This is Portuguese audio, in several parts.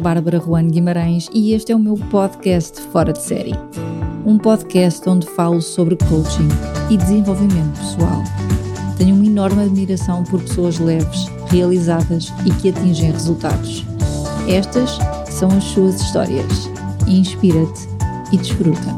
Bárbara Juan Guimarães e este é o meu podcast Fora de Série. Um podcast onde falo sobre coaching e desenvolvimento pessoal. Tenho uma enorme admiração por pessoas leves, realizadas e que atingem resultados. Estas são as suas histórias. Inspira-te e desfruta.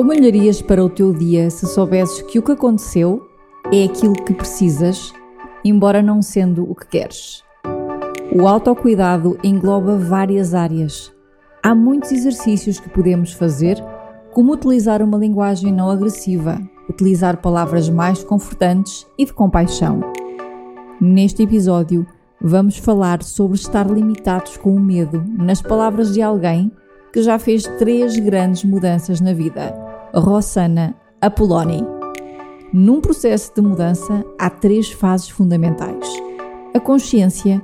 Como olharias para o teu dia se soubesses que o que aconteceu é aquilo que precisas, embora não sendo o que queres? O autocuidado engloba várias áreas. Há muitos exercícios que podemos fazer, como utilizar uma linguagem não agressiva, utilizar palavras mais confortantes e de compaixão. Neste episódio, vamos falar sobre estar limitados com o medo, nas palavras de alguém que já fez três grandes mudanças na vida Rossana Apoloni. Num processo de mudança, há três fases fundamentais: a consciência,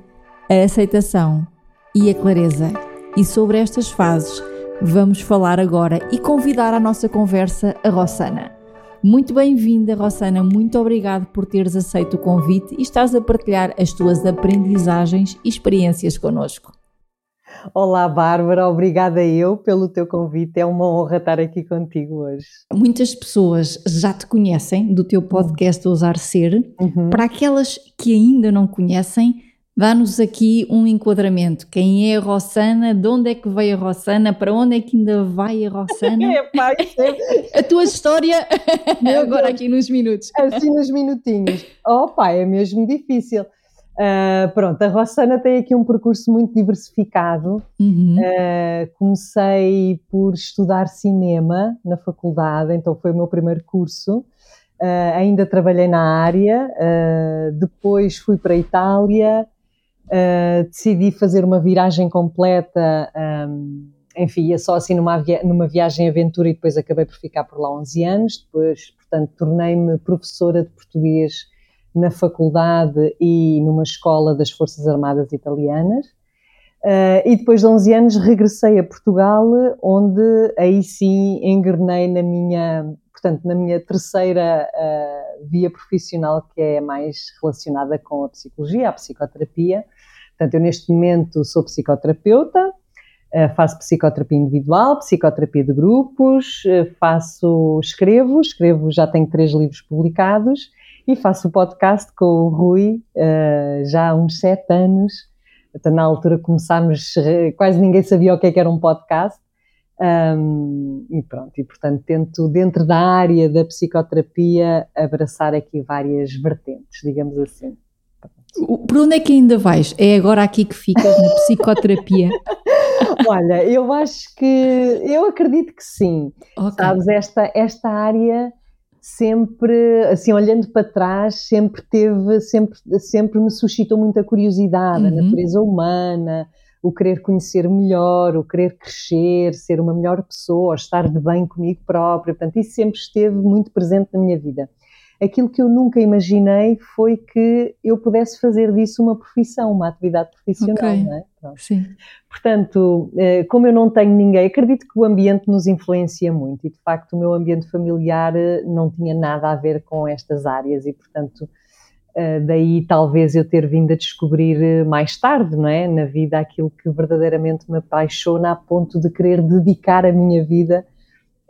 a aceitação e a clareza. E sobre estas fases vamos falar agora e convidar à nossa conversa a Rossana. Muito bem-vinda, Rossana. Muito obrigado por teres aceito o convite e estás a partilhar as tuas aprendizagens e experiências connosco. Olá, Bárbara, obrigada eu pelo teu convite. É uma honra estar aqui contigo hoje. Muitas pessoas já te conhecem do teu podcast Ousar Ser. Uhum. Para aquelas que ainda não conhecem, dá-nos aqui um enquadramento. Quem é a Rossana? De onde é que veio a Rossana? Para onde é que ainda vai a Rossana? é, a tua história agora aqui nos minutos. Assim nos minutinhos. Oh pai, é mesmo difícil. Uh, pronto, a Rossana tem aqui um percurso muito diversificado. Uhum. Uh, comecei por estudar cinema na faculdade, então foi o meu primeiro curso. Uh, ainda trabalhei na área, depois fui para a Itália, decidi fazer uma viragem completa. Um, enfim, ia só assim numa, via numa viagem aventura e depois acabei por ficar por lá 11 anos. Depois, portanto, tornei-me professora de português na faculdade e numa escola das Forças Armadas Italianas. Uh, e depois de 11 anos regressei a Portugal, onde aí sim engrenei na minha, portanto, na minha terceira uh, via profissional, que é mais relacionada com a psicologia, a psicoterapia. Portanto, eu neste momento sou psicoterapeuta, uh, faço psicoterapia individual, psicoterapia de grupos, faço, escrevo, escrevo, já tenho três livros publicados e faço o podcast com o Rui uh, já há uns sete anos. Então, na altura começámos, quase ninguém sabia o que, é que era um podcast. Um, e pronto, e portanto tento, dentro da área da psicoterapia, abraçar aqui várias vertentes, digamos assim. Por onde é que ainda vais? É agora aqui que ficas na psicoterapia? Olha, eu acho que, eu acredito que sim. Okay. Sabes, esta, esta área sempre, assim, olhando para trás, sempre teve, sempre, sempre me suscitou muita curiosidade, uhum. a natureza humana, o querer conhecer melhor, o querer crescer, ser uma melhor pessoa, estar de bem comigo própria, portanto, isso sempre esteve muito presente na minha vida aquilo que eu nunca imaginei foi que eu pudesse fazer disso uma profissão, uma atividade profissional, okay. não é? Sim. Portanto, eh, como eu não tenho ninguém, acredito que o ambiente nos influencia muito e de facto o meu ambiente familiar eh, não tinha nada a ver com estas áreas e portanto eh, daí talvez eu ter vindo a descobrir mais tarde, não é, na vida aquilo que verdadeiramente me apaixona a ponto de querer dedicar a minha vida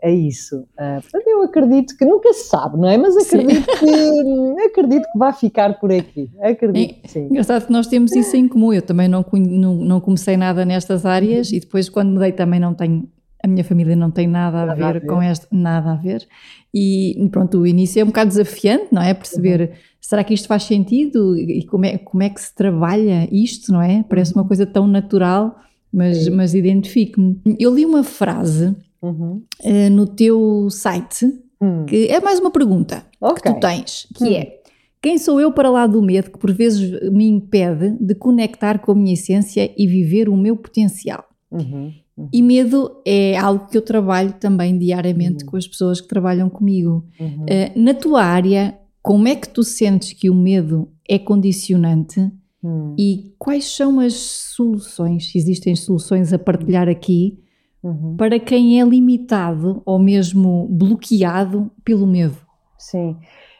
a isso. Uh, portanto, eu acredito que nunca se sabe, não é? Mas acredito que acredito que vai ficar por aqui. Acredito é, sim. Engraçado que nós temos isso em comum. Eu também não, não, não comecei nada nestas áreas e depois, quando mudei, também não tenho. A minha família não tem nada a, nada ver, a ver, com esta, nada a ver. E pronto, o início é um bocado desafiante, não é? Perceber uhum. será que isto faz sentido e como é, como é que se trabalha isto, não é? Parece uma coisa tão natural, mas, mas identifico-me. Eu li uma frase uhum. uh, no teu site, uhum. que é mais uma pergunta okay. que tu tens, que uhum. é quem sou eu para lá do medo que por vezes me impede de conectar com a minha essência e viver o meu potencial? Uhum. Uhum. E medo é algo que eu trabalho também diariamente uhum. com as pessoas que trabalham comigo. Uh, na tua área, como é que tu sentes que o medo é condicionante hum. e quais são as soluções, se existem soluções a partilhar aqui, uhum. para quem é limitado ou mesmo bloqueado pelo medo? Sim,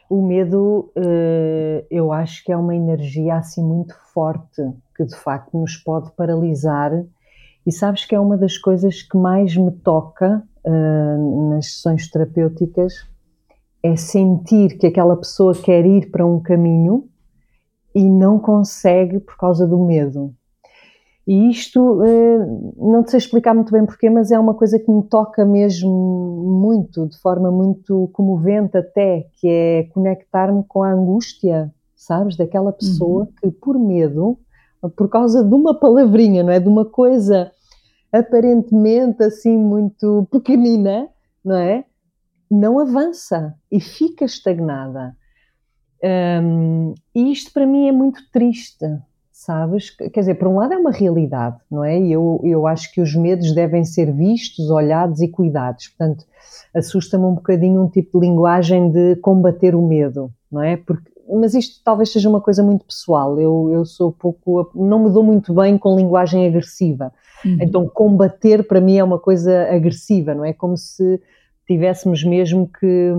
o medo eh, eu acho que é uma energia assim muito forte que de facto nos pode paralisar e sabes que é uma das coisas que mais me toca uh, nas sessões terapêuticas é sentir que aquela pessoa quer ir para um caminho e não consegue por causa do medo. E isto, uh, não sei explicar muito bem porquê, mas é uma coisa que me toca mesmo muito, de forma muito comovente até, que é conectar-me com a angústia, sabes, daquela pessoa uhum. que por medo, por causa de uma palavrinha, não é, de uma coisa aparentemente assim muito pequenina, não é? Não avança e fica estagnada. Um, e isto para mim é muito triste, sabes? Quer dizer, por um lado é uma realidade, não é? E eu, eu acho que os medos devem ser vistos, olhados e cuidados. Portanto, assusta-me um bocadinho um tipo de linguagem de combater o medo, não é? Porque, mas isto talvez seja uma coisa muito pessoal. Eu, eu sou pouco. não me dou muito bem com linguagem agressiva. Uhum. Então, combater para mim é uma coisa agressiva, não é? Como se tivéssemos mesmo que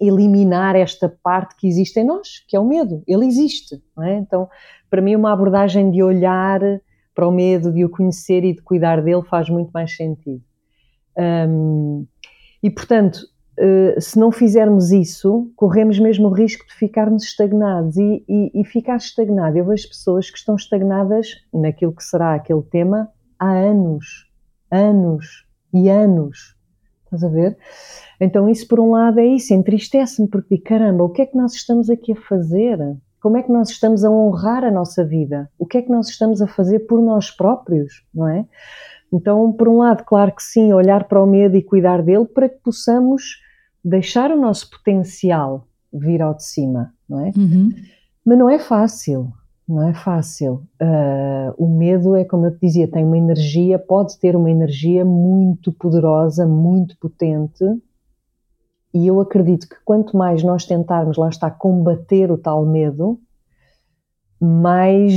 eliminar esta parte que existe em nós, que é o medo. Ele existe, não é? Então, para mim, uma abordagem de olhar para o medo, de o conhecer e de cuidar dele faz muito mais sentido. Um, e, portanto, uh, se não fizermos isso, corremos mesmo o risco de ficarmos estagnados. E, e, e ficar estagnado, eu vejo pessoas que estão estagnadas naquilo que será aquele tema há anos, anos e anos. Estás a ver? Então, isso por um lado é isso, entristece-me, porque caramba, o que é que nós estamos aqui a fazer? Como é que nós estamos a honrar a nossa vida? O que é que nós estamos a fazer por nós próprios, não é? Então, por um lado, claro que sim, olhar para o medo e cuidar dele para que possamos deixar o nosso potencial vir ao de cima, não é? Uhum. Mas não é fácil, não é fácil. Uh, o medo é, como eu te dizia, tem uma energia, pode ter uma energia muito poderosa, muito potente, e eu acredito que quanto mais nós tentarmos, lá está, combater o tal medo, mais,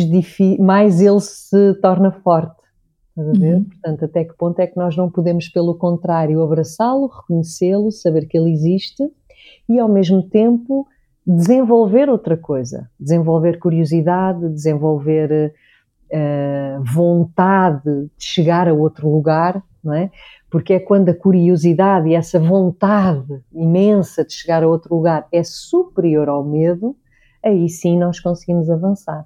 mais ele se torna forte. Estás a ver? Uhum. Portanto, até que ponto é que nós não podemos, pelo contrário, abraçá-lo, reconhecê-lo, saber que ele existe e, ao mesmo tempo, desenvolver outra coisa, desenvolver curiosidade, desenvolver uh, vontade de chegar a outro lugar, não é? Porque é quando a curiosidade e essa vontade imensa de chegar a outro lugar é superior ao medo, aí sim nós conseguimos avançar.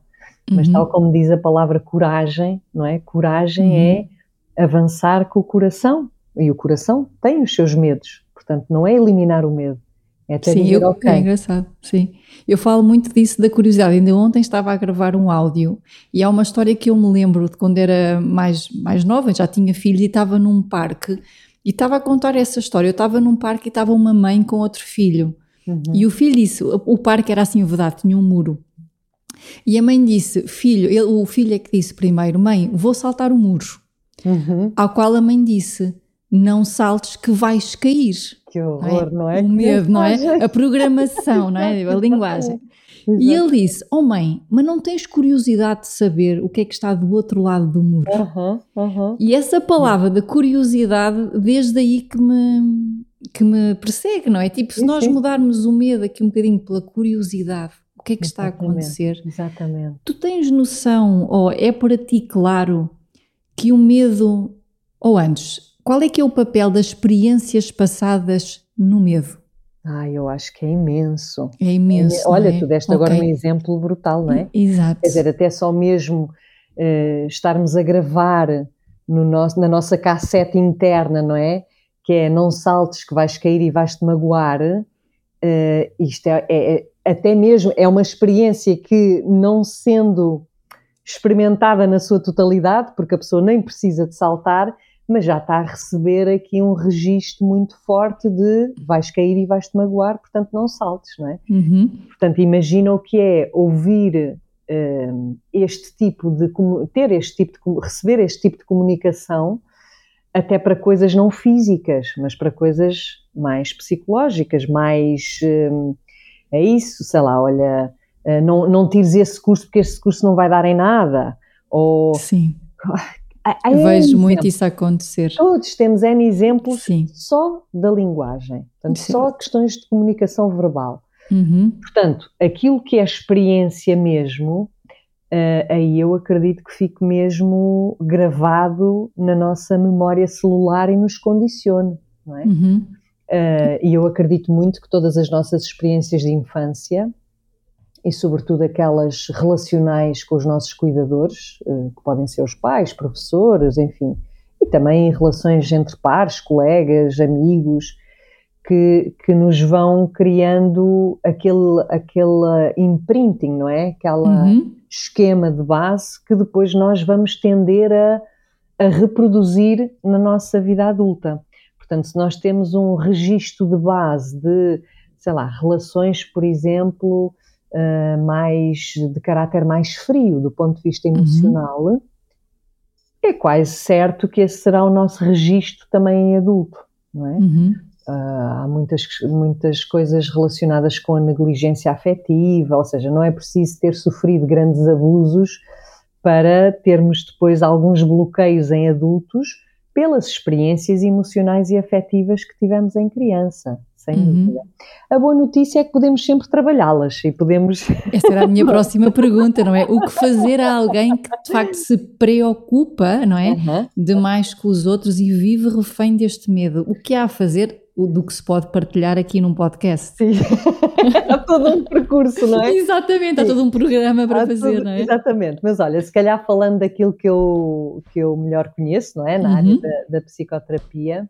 Uhum. Mas tal como diz a palavra coragem, não é? Coragem uhum. é avançar com o coração. E o coração tem os seus medos. Portanto, não é eliminar o medo, é até sim, dizer, eu, okay. é engraçado, sim. Eu falo muito disso da curiosidade. Ainda ontem estava a gravar um áudio e há uma história que eu me lembro de quando era mais, mais nova, já tinha filhos e estava num parque e estava a contar essa história. Eu estava num parque e estava uma mãe com outro filho. Uhum. E o filho disse: o parque era assim, verdade, tinha um muro. E a mãe disse: Filho, ele, o filho é que disse primeiro: Mãe, vou saltar o muro. Uhum. Ao qual a mãe disse: Não saltes que vais cair. Que horror, não é? O medo, não é? A programação, não é? A linguagem. Exato. E ele disse: Oh mãe, mas não tens curiosidade de saber o que é que está do outro lado do muro? Uhum, uhum. E essa palavra da curiosidade, desde aí que me, que me persegue, não é? Tipo, se nós mudarmos o medo aqui um bocadinho pela curiosidade, o que é que está a acontecer? Exatamente. Tu tens noção, ou é para ti claro, que o medo, ou antes, qual é que é o papel das experiências passadas no medo? Ah, eu acho que é imenso. É imenso. Olha, é? tu deste okay. agora um exemplo brutal, não é? Exato. Quer dizer, até só mesmo uh, estarmos a gravar no nosso, na nossa cassete interna, não é? Que é não saltes que vais cair e vais-te magoar. Uh, isto é, é, é, até mesmo, é uma experiência que não sendo experimentada na sua totalidade, porque a pessoa nem precisa de saltar, mas já está a receber aqui um registro muito forte de vais cair e vais-te magoar, portanto não saltes, não é? Uhum. Portanto, imagina o que é ouvir uh, este tipo de, ter este tipo de, receber este tipo de comunicação até para coisas não físicas, mas para coisas mais psicológicas, mais uh, é isso, sei lá, olha, eh, não, não tires esse curso porque esse curso não vai dar em nada. Ou, Sim. Há, Vejo muito isso acontecer. Todos temos N exemplos Sim. só da linguagem, portanto, só questões de comunicação verbal. Uhum. Portanto, aquilo que é experiência mesmo, uh, aí eu acredito que fique mesmo gravado na nossa memória celular e nos condicione, não é? Uhum. Uh, e eu acredito muito que todas as nossas experiências de infância, e sobretudo aquelas relacionais com os nossos cuidadores, uh, que podem ser os pais, professores, enfim, e também relações entre pares, colegas, amigos, que, que nos vão criando aquele, aquele imprinting, não é? Aquela uhum. esquema de base que depois nós vamos tender a, a reproduzir na nossa vida adulta. Portanto, se nós temos um registro de base de, sei lá, relações, por exemplo, uh, mais de caráter mais frio do ponto de vista uhum. emocional, uhum. é quase certo que esse será o nosso registro também em adulto, não é? Uhum. Uh, há muitas, muitas coisas relacionadas com a negligência afetiva, ou seja, não é preciso ter sofrido grandes abusos para termos depois alguns bloqueios em adultos pelas experiências emocionais e afetivas que tivemos em criança, sem uhum. dúvida. A boa notícia é que podemos sempre trabalhá-las e podemos. Essa era a minha próxima pergunta, não é? O que fazer a alguém que de facto se preocupa, não é? Uhum. Demais com os outros e vive refém deste medo. O que há a fazer do que se pode partilhar aqui num podcast. Sim. há todo um percurso, não é? Exatamente, há todo um programa para há fazer, tudo, não é? Exatamente, mas olha, se calhar falando daquilo que eu, que eu melhor conheço, não é? Na uhum. área da, da psicoterapia,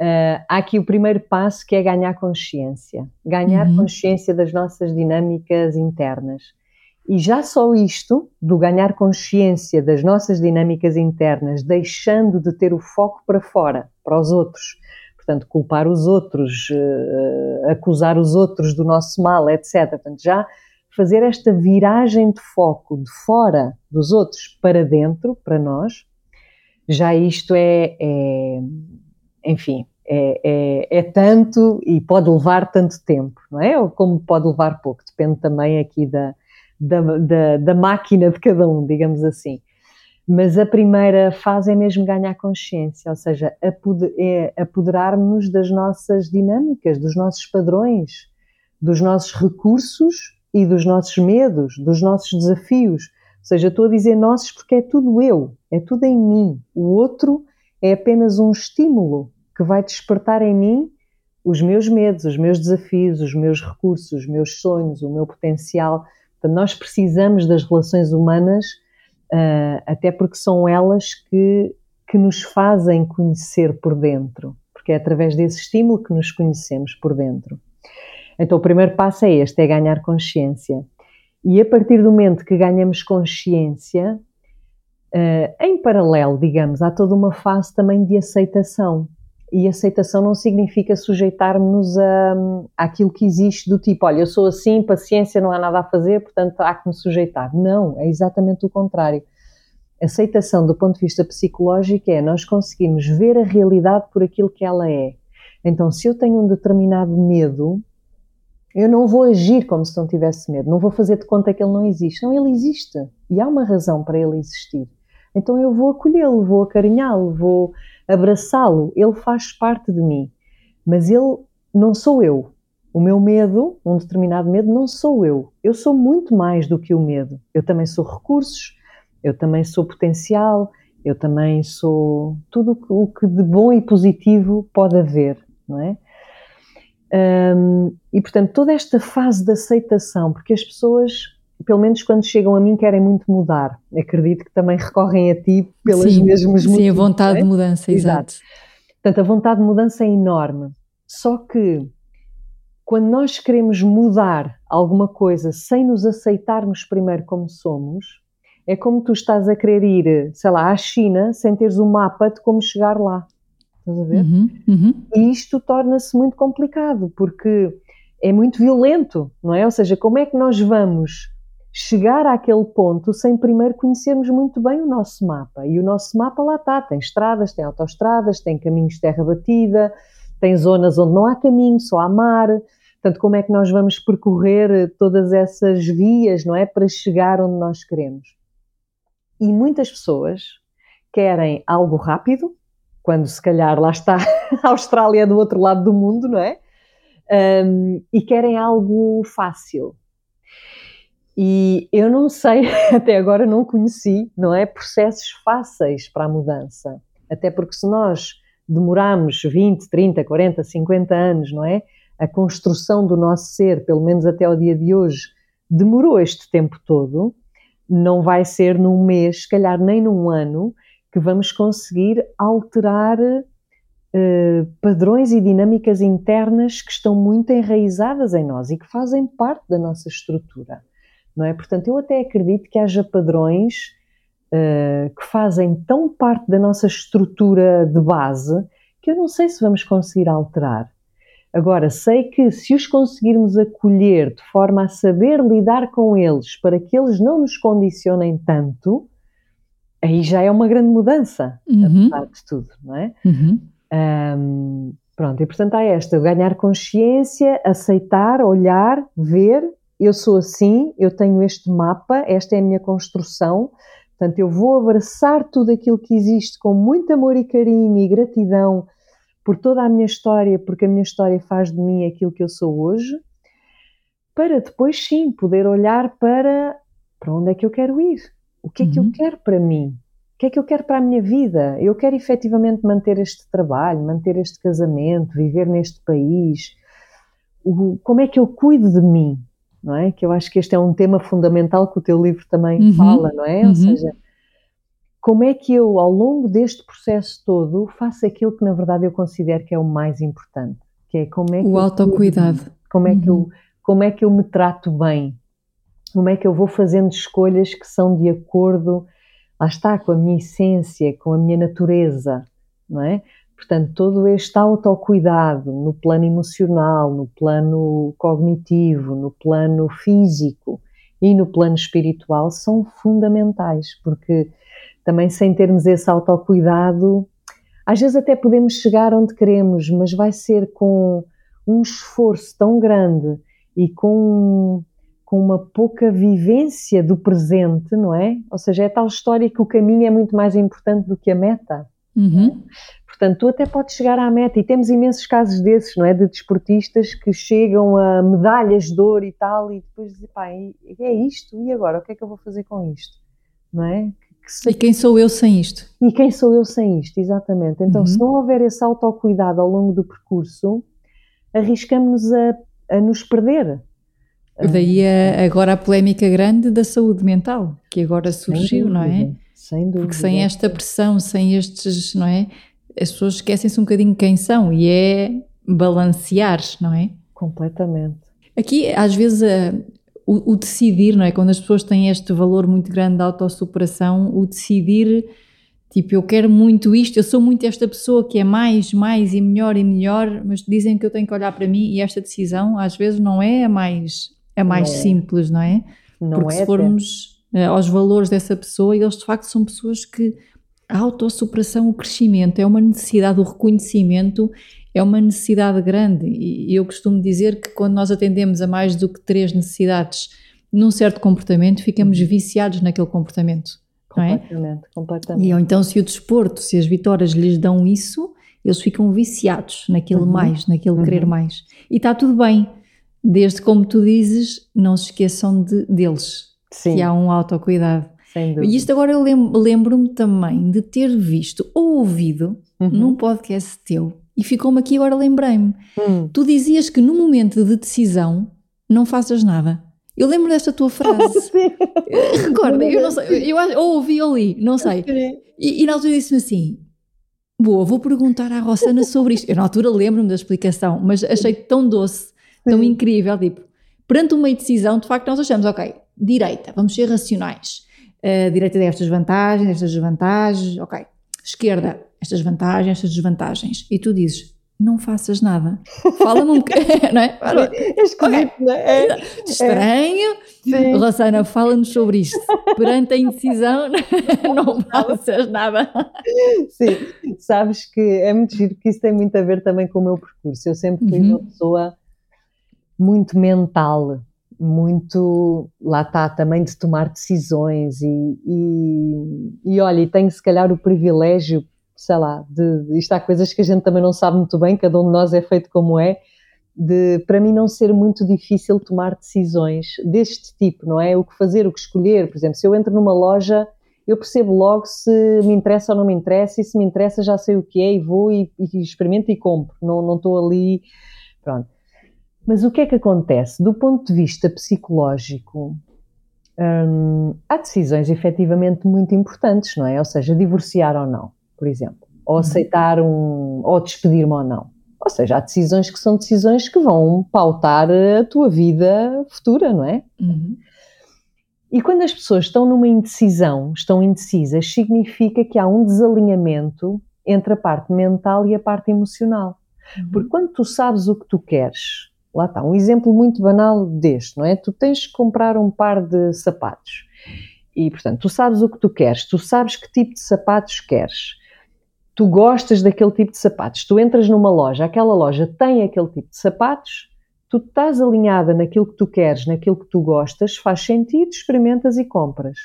Uh, há aqui o primeiro passo que é ganhar consciência. Ganhar uhum. consciência das nossas dinâmicas internas. E já só isto, do ganhar consciência das nossas dinâmicas internas, deixando de ter o foco para fora, para os outros, portanto, culpar os outros, uh, acusar os outros do nosso mal, etc. Portanto, já fazer esta viragem de foco de fora dos outros para dentro, para nós, já isto é, é enfim, é, é, é, tanto e pode levar tanto tempo, não é? Ou como pode levar pouco, depende também aqui da, da, da, da máquina de cada um, digamos assim. Mas a primeira fase é mesmo ganhar consciência, ou seja, é apoderar-nos das nossas dinâmicas, dos nossos padrões, dos nossos recursos e dos nossos medos, dos nossos desafios. Ou seja, estou a dizer nossos porque é tudo eu, é tudo em mim. O outro é apenas um estímulo que vai despertar em mim os meus medos, os meus desafios, os meus recursos, os meus sonhos, o meu potencial. Portanto, nós precisamos das relações humanas uh, até porque são elas que, que nos fazem conhecer por dentro, porque é através desse estímulo que nos conhecemos por dentro. Então, o primeiro passo é este: é ganhar consciência. E a partir do momento que ganhamos consciência, uh, em paralelo, digamos, há toda uma fase também de aceitação. E aceitação não significa sujeitar-nos àquilo que existe do tipo, olha, eu sou assim, paciência, não há nada a fazer, portanto há que me sujeitar. Não, é exatamente o contrário. Aceitação do ponto de vista psicológico é nós conseguimos ver a realidade por aquilo que ela é. Então, se eu tenho um determinado medo, eu não vou agir como se não tivesse medo, não vou fazer de conta que ele não existe. Não, ele existe e há uma razão para ele existir. Então eu vou acolhê-lo, vou acarinhá-lo, vou abraçá-lo, ele faz parte de mim, mas ele não sou eu. O meu medo, um determinado medo, não sou eu. Eu sou muito mais do que o medo. Eu também sou recursos, eu também sou potencial, eu também sou tudo o que de bom e positivo pode haver, não é? E portanto, toda esta fase de aceitação, porque as pessoas pelo menos quando chegam a mim, querem muito mudar. Acredito que também recorrem a ti pelas sim, mesmas motivos. Sim, a vontade é? de mudança, exato. exato. Portanto, a vontade de mudança é enorme. Só que quando nós queremos mudar alguma coisa sem nos aceitarmos primeiro como somos, é como tu estás a querer ir, sei lá, à China sem teres o um mapa de como chegar lá. Estás a ver? Uhum, uhum. E isto torna-se muito complicado, porque é muito violento, não é? Ou seja, como é que nós vamos chegar àquele ponto sem primeiro conhecermos muito bem o nosso mapa. E o nosso mapa lá está: tem estradas, tem autoestradas, tem caminhos de terra batida, tem zonas onde não há caminho, só há mar. Portanto, como é que nós vamos percorrer todas essas vias, não é, para chegar onde nós queremos? E muitas pessoas querem algo rápido, quando se calhar lá está a Austrália do outro lado do mundo, não é? Um, e querem algo fácil. E eu não sei, até agora não conheci, não é? Processos fáceis para a mudança. Até porque se nós demoramos 20, 30, 40, 50 anos, não é? A construção do nosso ser, pelo menos até o dia de hoje, demorou este tempo todo, não vai ser num mês, se calhar nem num ano, que vamos conseguir alterar uh, padrões e dinâmicas internas que estão muito enraizadas em nós e que fazem parte da nossa estrutura não é? Portanto, eu até acredito que haja padrões uh, que fazem tão parte da nossa estrutura de base que eu não sei se vamos conseguir alterar. Agora, sei que se os conseguirmos acolher de forma a saber lidar com eles para que eles não nos condicionem tanto, aí já é uma grande mudança, uhum. apesar de tudo, não é? Uhum. Um, pronto, e portanto há esta, ganhar consciência, aceitar, olhar, ver eu sou assim, eu tenho este mapa, esta é a minha construção, portanto, eu vou abraçar tudo aquilo que existe com muito amor e carinho e gratidão por toda a minha história, porque a minha história faz de mim aquilo que eu sou hoje, para depois sim poder olhar para para onde é que eu quero ir, o que é que eu uhum. quero para mim, o que é que eu quero para a minha vida. Eu quero efetivamente manter este trabalho, manter este casamento, viver neste país. O, como é que eu cuido de mim? Não é? Que eu acho que este é um tema fundamental que o teu livro também uhum. fala, não é? Ou uhum. seja, como é que eu, ao longo deste processo todo, faço aquilo que na verdade eu considero que é o mais importante, que é como é que o autocuidado. Como é que eu, uhum. como é que eu me trato bem? Como é que eu vou fazendo escolhas que são de acordo, lá está, com a minha essência, com a minha natureza, não é? Portanto, todo este autocuidado no plano emocional, no plano cognitivo, no plano físico e no plano espiritual são fundamentais, porque também sem termos esse autocuidado, às vezes até podemos chegar onde queremos, mas vai ser com um esforço tão grande e com, com uma pouca vivência do presente, não é? Ou seja, é tal história que o caminho é muito mais importante do que a meta. Uhum. Portanto, tu até podes chegar à meta e temos imensos casos desses, não é? De desportistas que chegam a medalhas de ouro e tal e depois dizem, pá, é isto? E agora? O que é que eu vou fazer com isto? Não é? E quem sou eu sem isto? E quem sou eu sem isto, exatamente. Então, uhum. se não houver esse autocuidado ao longo do percurso, arriscamos a, a nos perder. Daí a, agora a polémica grande da saúde mental, que agora surgiu, não é? Sem dúvida. Porque sem esta pressão, sem estes, não é? as pessoas esquecem-se um bocadinho quem são e é balancear, não é? Completamente. Aqui, às vezes, o, o, decidir, não é? Quando as pessoas têm este valor muito grande de autossuperação, o decidir, tipo, eu quero muito isto, eu sou muito esta pessoa que é mais, mais e melhor e melhor, mas dizem que eu tenho que olhar para mim e esta decisão, às vezes, não é a mais, a mais não é. simples, não é? Não Porque é se formos até. Eh, aos valores dessa pessoa, eles de facto são pessoas que a autossuperação, o crescimento, é uma necessidade, o reconhecimento é uma necessidade grande. E eu costumo dizer que quando nós atendemos a mais do que três necessidades num certo comportamento, ficamos uhum. viciados naquele comportamento. Completamente, é? completamente. E ou então, se o desporto, se as vitórias lhes dão isso, eles ficam viciados naquele uhum. mais, naquele uhum. querer mais. E está tudo bem, desde como tu dizes, não se esqueçam de, deles, Sim. que há um autocuidado. Sem dúvida. E isto agora eu lembro-me também de ter visto ou ouvido uhum. num podcast teu, e ficou-me aqui agora lembrei-me. Uhum. Tu dizias que no momento de decisão não faças nada. Eu lembro desta tua frase. Recorda, eu não sei, eu ou ouvi ou li, não sei. E, e na altura disse-me assim: Boa, vou perguntar à Rossana sobre isto. Eu na altura lembro-me da explicação, mas achei tão doce, tão incrível. Tipo, perante uma decisão, de facto, nós achamos, ok, direita, vamos ser racionais a direita tem estas vantagens, estas desvantagens, ok. Esquerda, estas vantagens, estas desvantagens. E tu dizes, não faças nada. Fala-me um bocadinho, não é? É esquisito, não é? é Estranho. É. Rossana, fala-nos sobre isto. Perante a indecisão, não faças nada. Sim, sabes que é muito giro, porque isso tem muito a ver também com o meu percurso. Eu sempre fui uhum. uma pessoa muito mental, muito, lá está, também de tomar decisões e, e, e olha, e tenho se calhar o privilégio, sei lá, de, de isto há coisas que a gente também não sabe muito bem, cada um de nós é feito como é, de, para mim não ser muito difícil tomar decisões deste tipo, não é? O que fazer, o que escolher, por exemplo, se eu entro numa loja, eu percebo logo se me interessa ou não me interessa, e se me interessa já sei o que é e vou e, e experimento e compro, não, não estou ali, pronto. Mas o que é que acontece? Do ponto de vista psicológico, hum, há decisões efetivamente muito importantes, não é? Ou seja, divorciar ou não, por exemplo, ou uhum. aceitar um, ou despedir-me ou não. Ou seja, há decisões que são decisões que vão pautar a tua vida futura, não é? Uhum. E quando as pessoas estão numa indecisão, estão indecisas, significa que há um desalinhamento entre a parte mental e a parte emocional. Uhum. Porque quando tu sabes o que tu queres, Lá está, um exemplo muito banal deste, não é? Tu tens que comprar um par de sapatos e, portanto, tu sabes o que tu queres, tu sabes que tipo de sapatos queres, tu gostas daquele tipo de sapatos, tu entras numa loja, aquela loja tem aquele tipo de sapatos, tu estás alinhada naquilo que tu queres, naquilo que tu gostas, faz sentido, experimentas e compras.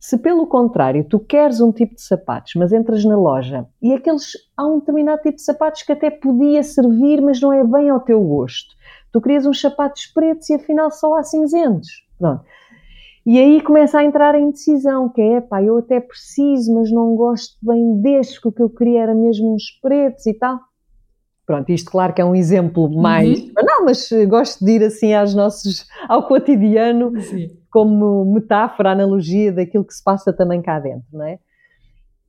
Se pelo contrário tu queres um tipo de sapatos, mas entras na loja e aqueles há um determinado tipo de sapatos que até podia servir, mas não é bem ao teu gosto. Tu querias uns sapatos pretos e afinal só há cinzentos. Pronto. E aí começa a entrar a indecisão, que é, pá, eu até preciso, mas não gosto bem destes, que o que eu queria era mesmo uns pretos e tal. Pronto, isto claro que é um exemplo mais uhum. banal, mas gosto de ir assim aos nossos, ao cotidiano, Sim. como metáfora, analogia daquilo que se passa também cá dentro, não é?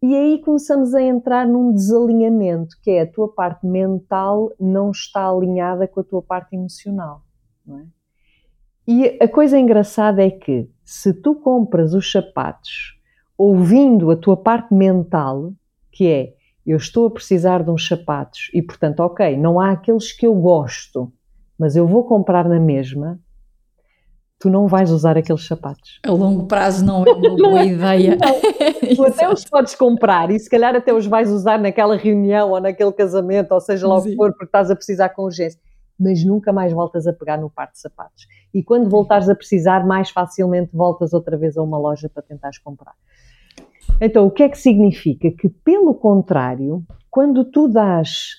E aí começamos a entrar num desalinhamento, que é a tua parte mental não está alinhada com a tua parte emocional. É? E a coisa engraçada é que se tu compras os sapatos ouvindo a tua parte mental, que é eu estou a precisar de uns sapatos e portanto, ok, não há aqueles que eu gosto, mas eu vou comprar na mesma, tu não vais usar aqueles sapatos. A longo prazo não é uma boa é. ideia. Tu até os podes comprar e se calhar até os vais usar naquela reunião ou naquele casamento, ou seja lá o que for, porque estás a precisar com urgência. Mas nunca mais voltas a pegar no par de sapatos. E quando voltares a precisar, mais facilmente voltas outra vez a uma loja para tentares comprar. Então, o que é que significa? Que, pelo contrário, quando tu dás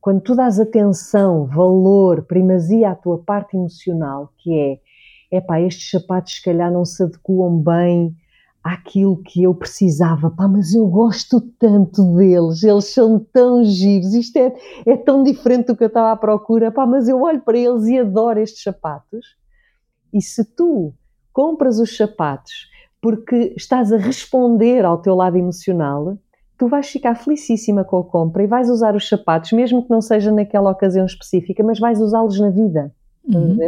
quando tu dás atenção, valor, primazia à tua parte emocional, que é, epá, estes sapatos se calhar não se adequam bem àquilo que eu precisava, pá, mas eu gosto tanto deles, eles são tão giros, isto é, é tão diferente do que eu estava à procura, pá, mas eu olho para eles e adoro estes sapatos. E se tu compras os sapatos porque estás a responder ao teu lado emocional, tu vais ficar felicíssima com a compra e vais usar os sapatos, mesmo que não seja naquela ocasião específica, mas vais usá-los na vida. Uhum.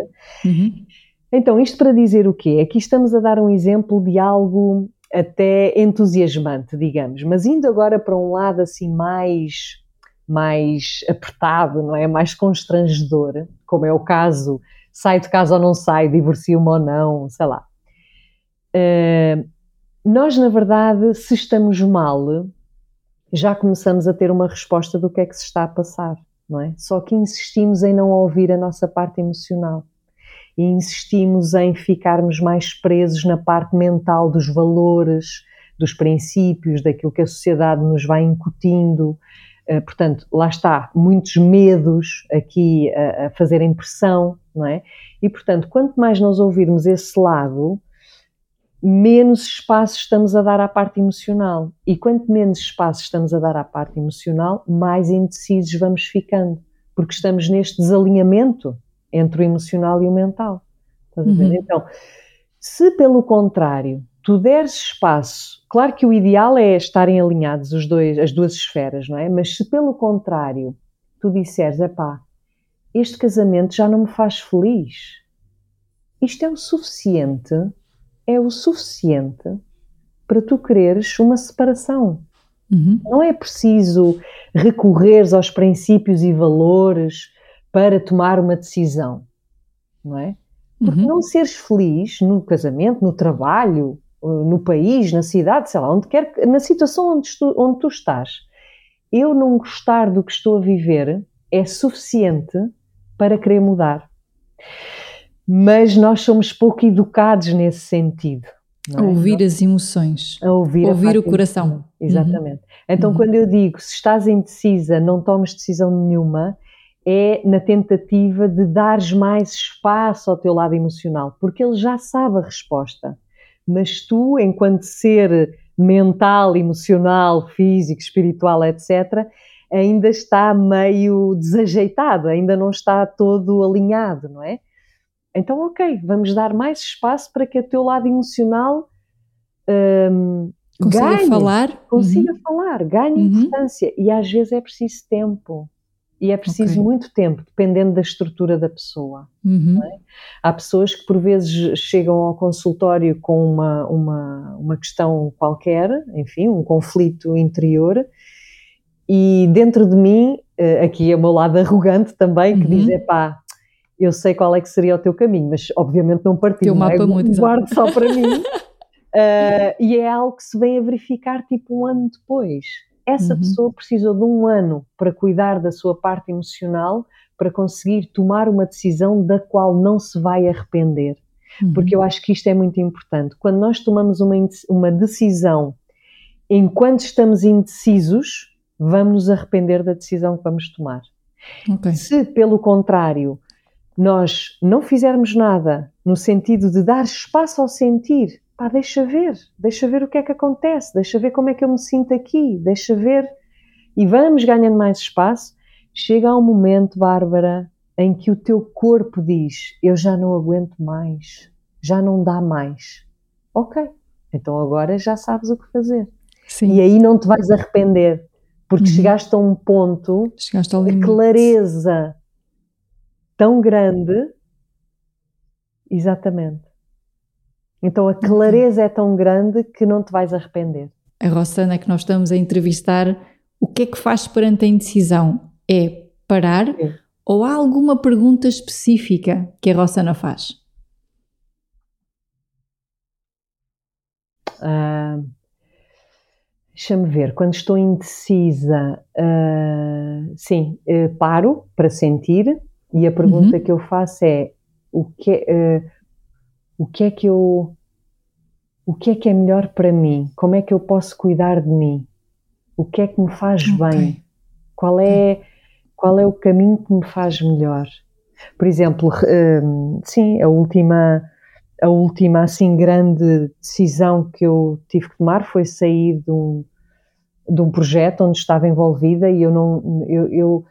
Uhum. Então, isto para dizer o quê? Aqui estamos a dar um exemplo de algo até entusiasmante, digamos, mas indo agora para um lado assim mais mais apertado, não é? Mais constrangedor, como é o caso, sai de casa ou não sai, divorcio-me ou não, sei lá. Uh, nós, na verdade, se estamos mal, já começamos a ter uma resposta do que é que se está a passar, não é? Só que insistimos em não ouvir a nossa parte emocional e insistimos em ficarmos mais presos na parte mental dos valores, dos princípios, daquilo que a sociedade nos vai incutindo. Uh, portanto, lá está, muitos medos aqui a, a fazerem pressão, não é? E, portanto, quanto mais nós ouvirmos esse lado, menos espaço estamos a dar à parte emocional. E quanto menos espaço estamos a dar à parte emocional, mais indecisos vamos ficando, porque estamos neste desalinhamento entre o emocional e o mental. Uhum. Então, se pelo contrário tu deres espaço, claro que o ideal é estarem alinhados os dois, as duas esferas, não é? Mas se pelo contrário tu disseres, é pá, este casamento já não me faz feliz, isto é o suficiente é o suficiente para tu quereres uma separação. Uhum. Não é preciso recorrer aos princípios e valores para tomar uma decisão, não é? Porque uhum. não seres feliz no casamento, no trabalho, no país, na cidade, sei lá, onde quer, na situação onde tu, onde tu estás, eu não gostar do que estou a viver é suficiente para querer mudar. Mas nós somos pouco educados nesse sentido. É? A ouvir as emoções. A ouvir, ouvir a o coração. Exatamente. Uhum. Então, uhum. quando eu digo se estás indecisa, não tomes decisão nenhuma, é na tentativa de dares mais espaço ao teu lado emocional, porque ele já sabe a resposta. Mas tu, enquanto ser mental, emocional, físico, espiritual, etc., ainda está meio desajeitado, ainda não está todo alinhado, não é? Então, ok, vamos dar mais espaço para que o teu lado emocional um, consiga ganhe, falar, consiga uhum. falar, ganhe uhum. importância. E às vezes é preciso tempo. E é preciso okay. muito tempo, dependendo da estrutura da pessoa. Uhum. É? Há pessoas que por vezes chegam ao consultório com uma, uma, uma questão qualquer, enfim, um conflito interior, e dentro de mim, eh, aqui é o meu lado arrogante também, que uhum. diz: pá, eu sei qual é que seria o teu caminho, mas obviamente não partilho, teu mapa não é? guardo só para mim. Uh, e é algo que se vem a verificar tipo um ano depois. Essa uhum. pessoa precisou de um ano para cuidar da sua parte emocional, para conseguir tomar uma decisão da qual não se vai arrepender. Uhum. Porque eu acho que isto é muito importante. Quando nós tomamos uma, uma decisão enquanto estamos indecisos, vamos nos arrepender da decisão que vamos tomar. Okay. Se, pelo contrário, nós não fizermos nada no sentido de dar espaço ao sentir, pá, deixa ver, deixa ver o que é que acontece, deixa ver como é que eu me sinto aqui, deixa ver. E vamos ganhando mais espaço. Chega a um momento, Bárbara, em que o teu corpo diz: Eu já não aguento mais, já não dá mais. Ok, então agora já sabes o que fazer. Sim. E aí não te vais arrepender, porque uhum. chegaste a um ponto de clareza tão grande. Exatamente então a clareza é tão grande que não te vais arrepender. A Rossana que nós estamos a entrevistar, o que é que faz perante a indecisão? É parar Sim. ou há alguma pergunta específica que a Rossana faz? Uh, Deixa-me ver, quando estou indecisa, uh, sim, uh, paro para sentir e a pergunta uhum. que eu faço é o que, uh, o que é que eu o que é que é melhor para mim? Como é que eu posso cuidar de mim? O que é que me faz okay. bem? Qual é qual é o caminho que me faz melhor? Por exemplo, hum, sim, a última a última assim grande decisão que eu tive que tomar foi sair de um de um projeto onde estava envolvida e eu não eu, eu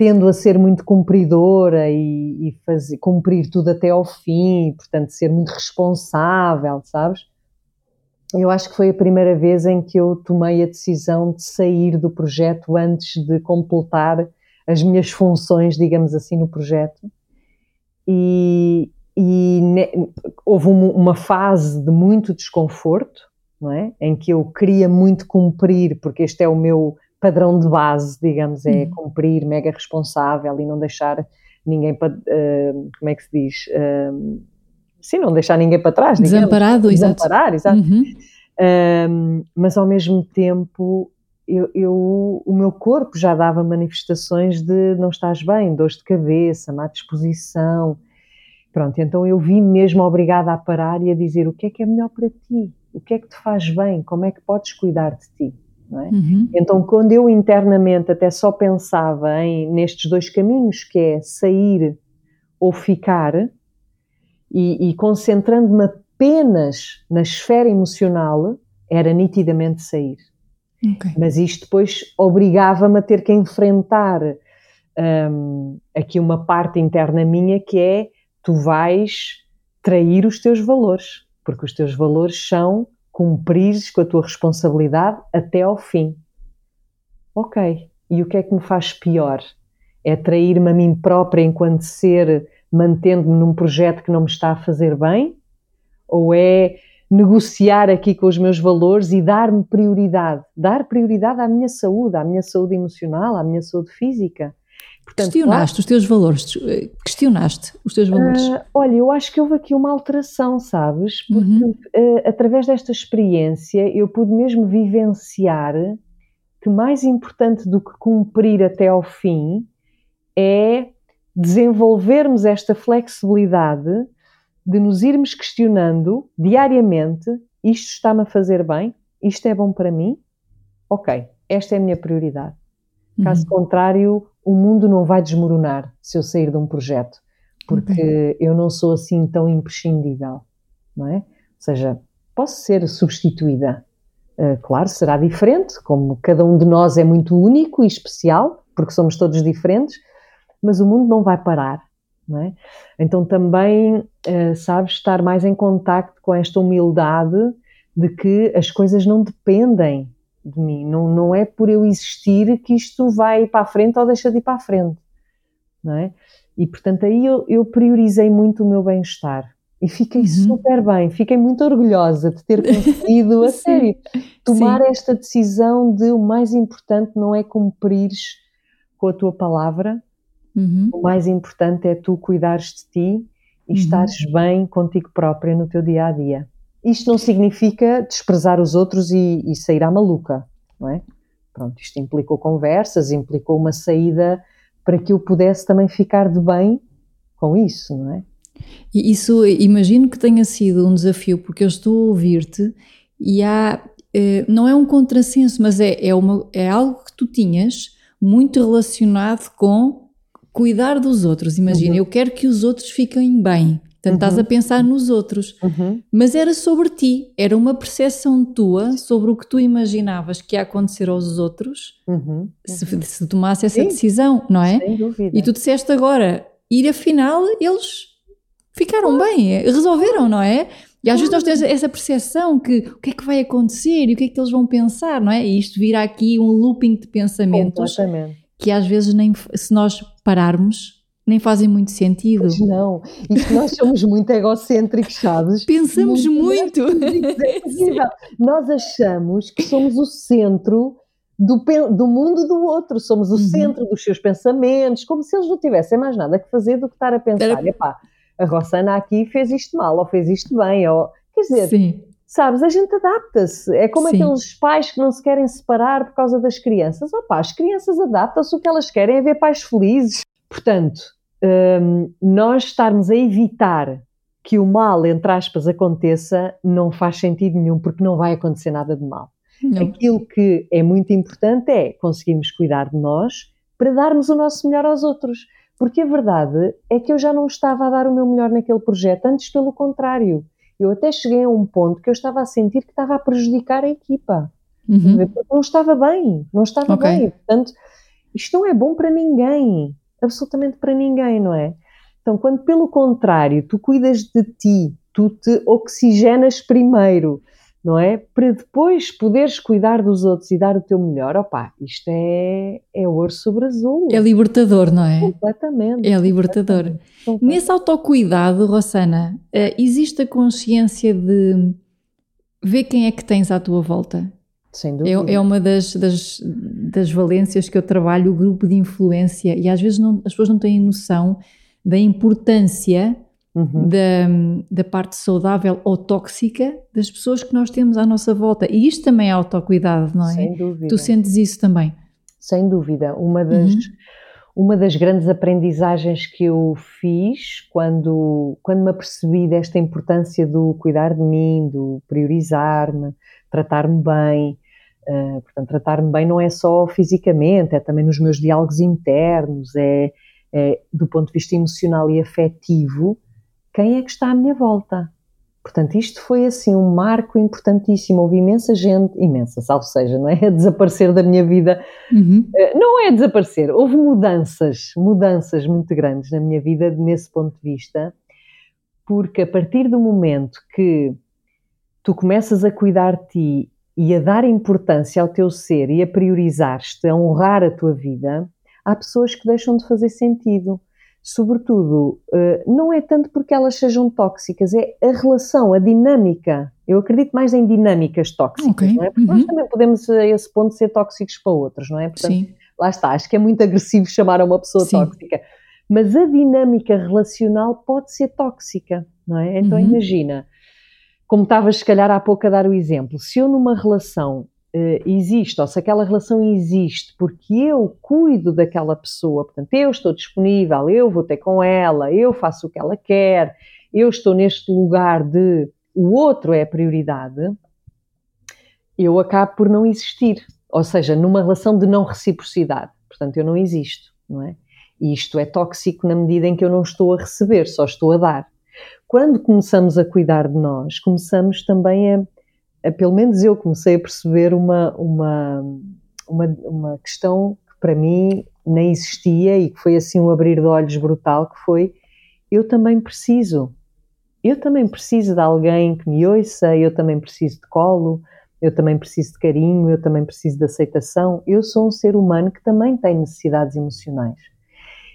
tendo a ser muito cumpridora e, e fazer, cumprir tudo até ao fim, portanto, ser muito responsável, sabes? Eu acho que foi a primeira vez em que eu tomei a decisão de sair do projeto antes de completar as minhas funções, digamos assim, no projeto. E, e ne, houve uma fase de muito desconforto, não é? Em que eu queria muito cumprir, porque este é o meu padrão de base, digamos, é uhum. cumprir, mega responsável e não deixar ninguém para. Uh, como é que se diz? Uh, sim, não deixar ninguém para trás. Desamparado, digamos. exato. Desamparar, exato. Uhum. Uh, mas ao mesmo tempo. Eu, eu, o meu corpo já dava manifestações de não estás bem, dores de cabeça, má disposição. Pronto, então eu vi mesmo obrigada a parar e a dizer o que é que é melhor para ti, o que é que te faz bem, como é que podes cuidar de ti. É? Uhum. Então, quando eu internamente até só pensava em nestes dois caminhos, que é sair ou ficar, e, e concentrando-me apenas na esfera emocional, era nitidamente sair. Okay. Mas isto depois obrigava-me a ter que enfrentar um, aqui uma parte interna minha que é tu vais trair os teus valores, porque os teus valores são cumprires com a tua responsabilidade até ao fim. Ok, e o que é que me faz pior? É trair-me a mim própria enquanto ser, mantendo-me num projeto que não me está a fazer bem? Ou é negociar aqui com os meus valores e dar-me prioridade? Dar prioridade à minha saúde, à minha saúde emocional, à minha saúde física? Portanto, questionaste claro, os teus valores, eh, questionaste os teus valores? Uh, olha, eu acho que houve aqui uma alteração, sabes? Porque uhum. uh, através desta experiência eu pude mesmo vivenciar que mais importante do que cumprir até ao fim é desenvolvermos esta flexibilidade de nos irmos questionando diariamente: isto está-me a fazer bem? Isto é bom para mim? Ok, esta é a minha prioridade. Caso uhum. contrário, o mundo não vai desmoronar se eu sair de um projeto, porque okay. eu não sou assim tão imprescindível, não é? Ou seja, posso ser substituída. Uh, claro, será diferente, como cada um de nós é muito único e especial, porque somos todos diferentes, mas o mundo não vai parar. Não é? Então também, uh, sabes, estar mais em contacto com esta humildade de que as coisas não dependem de mim, não, não é por eu existir que isto vai para a frente ou deixa de ir para a frente, não é? E portanto aí eu, eu priorizei muito o meu bem-estar e fiquei uhum. super bem, fiquei muito orgulhosa de ter conseguido, a sério, tomar Sim. esta decisão de o mais importante não é cumprires com a tua palavra, Uhum. O mais importante é tu cuidares de ti e uhum. estares bem contigo própria no teu dia a dia. Isto não significa desprezar os outros e, e sair à maluca, não é? Pronto, isto implicou conversas, implicou uma saída para que eu pudesse também ficar de bem com isso, não é? E isso imagino que tenha sido um desafio, porque eu estou a ouvir-te e há, eh, não é um contrassenso, mas é, é, uma, é algo que tu tinhas muito relacionado com cuidar dos outros. Imagina, uhum. eu quero que os outros fiquem bem. Portanto, uhum. estás a pensar nos outros. Uhum. Mas era sobre ti, era uma percepção tua sobre o que tu imaginavas que ia acontecer aos outros uhum. se, se tomasse essa Sim. decisão, não é? Sem dúvida. E tu disseste agora, e afinal eles ficaram bem, resolveram, não é? E às vezes nós temos essa percepção que o que é que vai acontecer e o que é que eles vão pensar, não é? E isto vira aqui um looping de pensamentos que às vezes nem se nós pararmos nem fazem muito sentido. Pois não, e que nós somos muito egocêntricos, sabes? Pensamos muito. muito. É nós achamos que somos o centro do, do mundo do outro, somos o uhum. centro dos seus pensamentos, como se eles não tivessem mais nada que fazer do que estar a pensar, Era... epá, a Rossana aqui fez isto mal, ou fez isto bem, ou... Quer dizer, Sim sabes, a gente adapta-se. É como Sim. aqueles pais que não se querem separar por causa das crianças. Opa, as crianças adaptam-se, o que elas querem é ver pais felizes. Portanto, um, nós estarmos a evitar que o mal, entre aspas, aconteça, não faz sentido nenhum, porque não vai acontecer nada de mal. Não. Aquilo que é muito importante é conseguirmos cuidar de nós para darmos o nosso melhor aos outros. Porque a verdade é que eu já não estava a dar o meu melhor naquele projeto, antes pelo contrário eu até cheguei a um ponto que eu estava a sentir que estava a prejudicar a equipa. Uhum. Não estava bem, não estava okay. bem. Portanto, isto não é bom para ninguém, absolutamente para ninguém, não é? Então, quando pelo contrário tu cuidas de ti, tu te oxigenas primeiro, não é? Para depois poderes cuidar dos outros e dar o teu melhor, opá, isto é, é ouro sobre azul. É libertador, não é? Completamente. É libertador. Completamente. Nesse autocuidado, Rossana, eh, existe a consciência de ver quem é que tens à tua volta? Sem dúvida. É, é uma das, das, das valências que eu trabalho, o grupo de influência, e às vezes não, as pessoas não têm noção da importância uhum. da, da parte saudável ou tóxica das pessoas que nós temos à nossa volta. E isto também é autocuidado, não é? Sem dúvida. Tu sentes isso também? Sem dúvida. Uma das, uhum. uma das grandes aprendizagens que eu fiz quando, quando me apercebi desta importância do cuidar de mim, do priorizar-me, tratar-me bem. Uh, portanto, tratar-me bem não é só fisicamente, é também nos meus diálogos internos, é, é do ponto de vista emocional e afetivo, quem é que está à minha volta. Portanto, isto foi assim um marco importantíssimo. Houve imensa gente, imensa, salvo seja, não é? Desaparecer da minha vida. Uhum. Eh, não é desaparecer, houve mudanças, mudanças muito grandes na minha vida nesse ponto de vista, porque a partir do momento que tu começas a cuidar de ti e a dar importância ao teu ser e a priorizar-te, a honrar a tua vida, há pessoas que deixam de fazer sentido sobretudo, eh, não é tanto porque elas sejam tóxicas, é a relação, a dinâmica. Eu acredito mais em dinâmicas tóxicas, okay. não é? Porque uhum. nós também podemos, a esse ponto, ser tóxicos para outros, não é? Portanto, Sim. lá está, acho que é muito agressivo chamar a uma pessoa Sim. tóxica. Mas a dinâmica relacional pode ser tóxica, não é? Então uhum. imagina, como estavas se calhar há pouco a dar o exemplo, se eu numa relação uh, existe, ou se aquela relação existe porque eu cuido daquela pessoa, portanto, eu estou disponível, eu vou ter com ela, eu faço o que ela quer, eu estou neste lugar de o outro é a prioridade, eu acabo por não existir. Ou seja, numa relação de não reciprocidade. Portanto, eu não existo, não é? E isto é tóxico na medida em que eu não estou a receber, só estou a dar. Quando começamos a cuidar de nós, começamos também a, a pelo menos eu comecei a perceber uma, uma, uma, uma questão que para mim nem existia e que foi assim um abrir de olhos brutal, que foi eu também preciso. Eu também preciso de alguém que me ouça, eu também preciso de colo, eu também preciso de carinho, eu também preciso de aceitação. Eu sou um ser humano que também tem necessidades emocionais.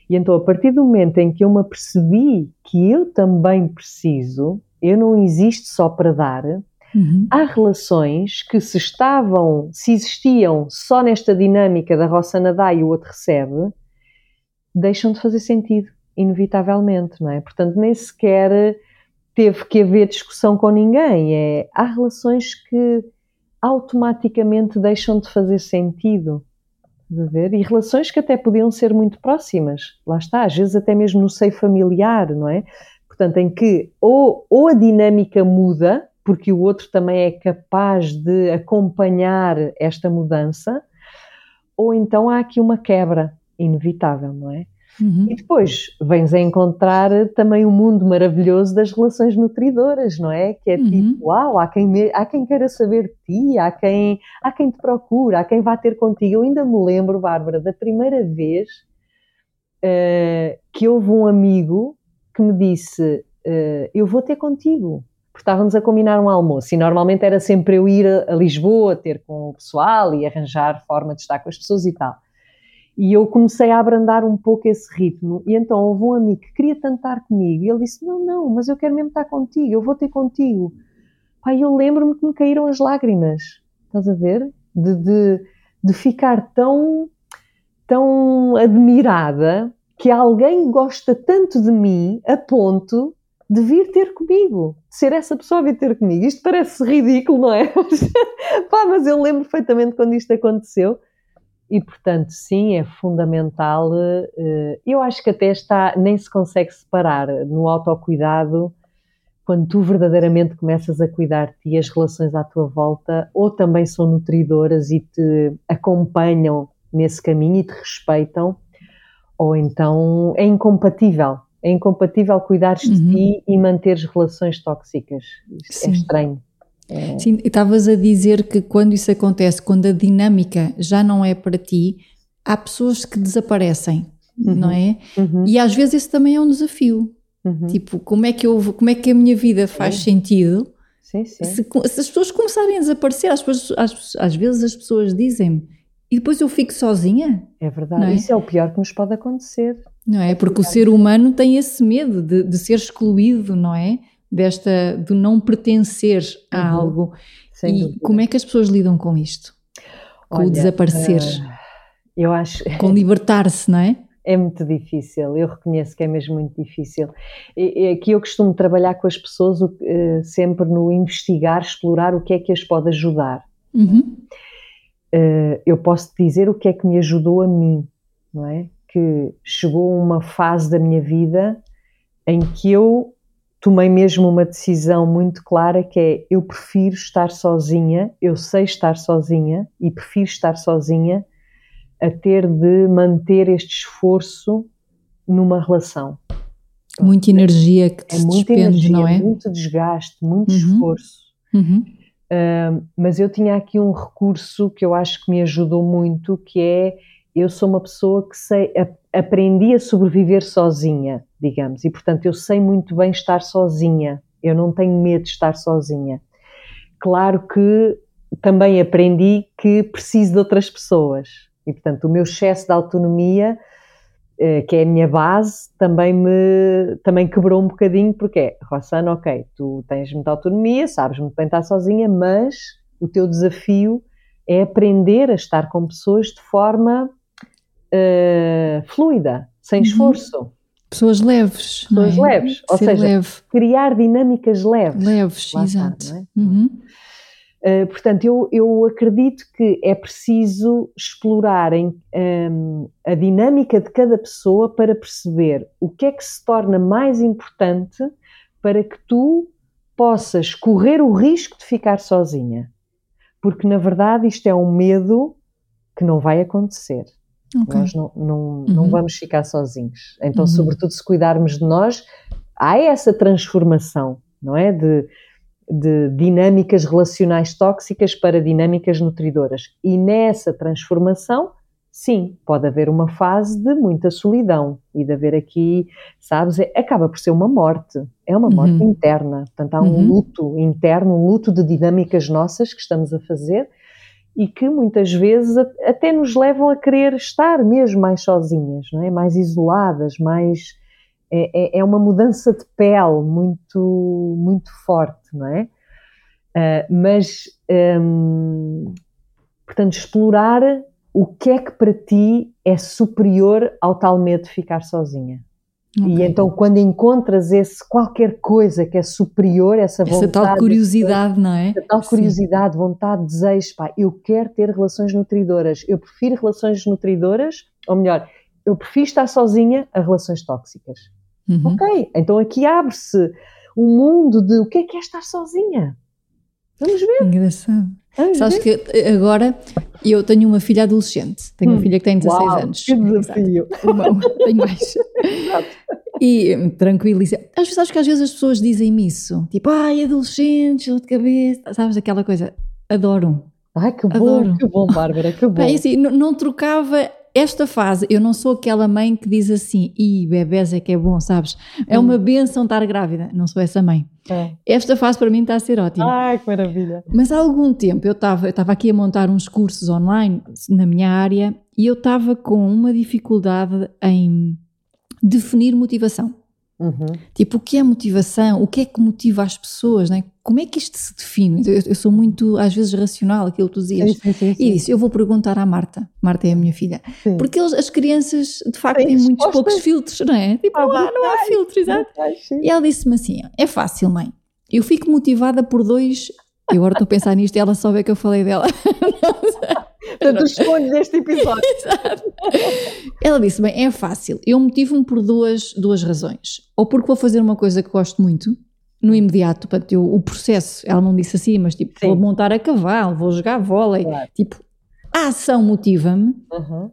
E então, a partir do momento em que eu me apercebi que eu também preciso, eu não existo só para dar, uhum. há relações que se estavam, se existiam só nesta dinâmica da roça nadar e o outro recebe, deixam de fazer sentido, inevitavelmente, não é? Portanto, nem sequer teve que haver discussão com ninguém. É, há relações que automaticamente deixam de fazer sentido. De ver? E relações que até podiam ser muito próximas, lá está, às vezes até mesmo no seio familiar, não é? Portanto, em que ou, ou a dinâmica muda, porque o outro também é capaz de acompanhar esta mudança, ou então há aqui uma quebra inevitável, não é? Uhum. E depois vens a encontrar também o um mundo maravilhoso das relações nutridoras, não é? Que é uhum. tipo, uau, há quem, me, há quem queira saber de ti, há quem, há quem te procura, há quem vá ter contigo. Eu ainda me lembro, Bárbara, da primeira vez uh, que houve um amigo que me disse: uh, Eu vou ter contigo. Porque estávamos a combinar um almoço e normalmente era sempre eu ir a, a Lisboa, ter com o pessoal e arranjar forma de estar com as pessoas e tal. E eu comecei a abrandar um pouco esse ritmo. E então houve um amigo que queria tanto estar comigo. E ele disse: Não, não, mas eu quero mesmo estar contigo, eu vou ter contigo. Pai, eu lembro-me que me caíram as lágrimas. Estás a ver? De, de, de ficar tão, tão admirada que alguém gosta tanto de mim a ponto de vir ter comigo, de ser essa pessoa a vir ter comigo. Isto parece ridículo, não é? Pá, mas eu lembro perfeitamente quando isto aconteceu e, portanto, sim, é fundamental. Eh, eu acho que até está, nem se consegue separar no autocuidado, quando tu verdadeiramente começas a cuidar de ti, as relações à tua volta ou também são nutridoras e te acompanham nesse caminho e te respeitam, ou então é incompatível. É incompatível cuidares uhum. de ti e manteres relações tóxicas. Sim. É estranho. É... Sim, estavas a dizer que quando isso acontece, quando a dinâmica já não é para ti, há pessoas que desaparecem, uhum. não é? Uhum. E às vezes esse também é um desafio. Uhum. Tipo, como é, que eu, como é que a minha vida faz sentido? Sim, sim. Se, se, as pessoas começarem a desaparecer, às, às, às vezes as pessoas dizem-me, e depois eu fico sozinha. É verdade, é? isso é o pior que nos pode acontecer. Não é? Porque o ser humano tem esse medo de, de ser excluído, não é? Desta do não pertencer a uhum. algo. Sem e dúvida. como é que as pessoas lidam com isto? Com Olha, o desaparecer? Uh, eu acho. Com libertar-se, não é? É muito difícil, eu reconheço que é mesmo muito difícil. E, aqui eu costumo trabalhar com as pessoas uh, sempre no investigar, explorar o que é que as pode ajudar. Uhum. Uh, eu posso te dizer o que é que me ajudou a mim, não é? Que chegou uma fase da minha vida em que eu tomei mesmo uma decisão muito clara que é eu prefiro estar sozinha, eu sei estar sozinha e prefiro estar sozinha a ter de manter este esforço numa relação. Muita energia que te é muita energia, não é? Muito desgaste, muito uhum. esforço. Uhum. Uh, mas eu tinha aqui um recurso que eu acho que me ajudou muito, que é eu sou uma pessoa que sei, aprendi a sobreviver sozinha, digamos, e portanto eu sei muito bem estar sozinha, eu não tenho medo de estar sozinha. Claro que também aprendi que preciso de outras pessoas, e portanto o meu excesso de autonomia, eh, que é a minha base, também me também quebrou um bocadinho, porque é, Rossana, ok, tu tens muita autonomia, sabes muito bem estar sozinha, mas o teu desafio é aprender a estar com pessoas de forma uh, fluida, sem uhum. esforço. Pessoas leves. Pessoas é? leves. Ou Ser seja, leve. criar dinâmicas leves. Leves, exato. Está, é? uhum. Uh, portanto, eu, eu acredito que é preciso explorarem um, a dinâmica de cada pessoa para perceber o que é que se torna mais importante para que tu possas correr o risco de ficar sozinha. Porque, na verdade, isto é um medo que não vai acontecer. Okay. Nós não, não, uhum. não vamos ficar sozinhos. Então, uhum. sobretudo, se cuidarmos de nós, há essa transformação, não é? De, de dinâmicas relacionais tóxicas para dinâmicas nutridoras. E nessa transformação, sim, pode haver uma fase de muita solidão e de haver aqui, sabes, é, acaba por ser uma morte, é uma morte uhum. interna. Portanto, há um uhum. luto interno, um luto de dinâmicas nossas que estamos a fazer e que muitas vezes até nos levam a querer estar mesmo mais sozinhas, não é? mais isoladas, mais é, é, é uma mudança de pele muito muito forte, não é? Uh, mas um, portanto explorar o que é que para ti é superior ao tal medo de ficar sozinha. Okay. E então, quando encontras esse qualquer coisa que é superior, essa vontade. Essa tal curiosidade, não é? Essa tal curiosidade, Sim. vontade, desejo, pá, eu quero ter relações nutridoras. Eu prefiro relações nutridoras, ou melhor, eu prefiro estar sozinha a relações tóxicas. Uhum. Ok, então aqui abre-se um mundo de o que é que é estar sozinha. Vamos ver. Engraçado. Vamos Sabes ver. que agora eu tenho uma filha adolescente, tenho uma hum. filha que tem 16 Uau, anos. Que desafio. Uma, tenho mais. E hum, tranquiliza. Às vezes, acho que às vezes as pessoas dizem-me isso, tipo, ai, adolescentes, de cabeça, sabes aquela coisa? Adoro. Ai, que bom, Adoro. que bom, Bárbara, que bom. Bem, assim, não, não trocava esta fase, eu não sou aquela mãe que diz assim, e bebés é que é bom, sabes? É uma hum. benção estar grávida. Não sou essa mãe. É. Esta fase para mim está a ser ótima. Ai, que maravilha. Mas há algum tempo eu estava, eu estava aqui a montar uns cursos online na minha área e eu estava com uma dificuldade em definir motivação. Uhum. Tipo, o que é motivação? O que é que motiva as pessoas? Né? Como é que isto se define? Eu, eu, sou muito, às vezes, racional, aquilo que tu dizias. Sim, sim, sim, e disse: Eu vou perguntar à Marta. Marta é a minha filha. Porque eles, as crianças, de facto, têm muitos poucos filtros, não é? Tipo, ah, lá não há filtro, exato. E ela disse-me assim: É fácil, mãe. Eu fico motivada por dois. Eu agora estou a pensar nisto e ela só vê que eu falei dela. Portanto, os sonhos deste episódio. Exato. Ela disse: bem, é fácil. Eu motivo-me por duas, duas razões. Ou porque vou fazer uma coisa que gosto muito, no imediato, portanto, eu, o processo, ela não disse assim, mas tipo, Sim. vou montar a cavalo, vou jogar vôlei, claro. tipo, a ação motiva-me. Uhum.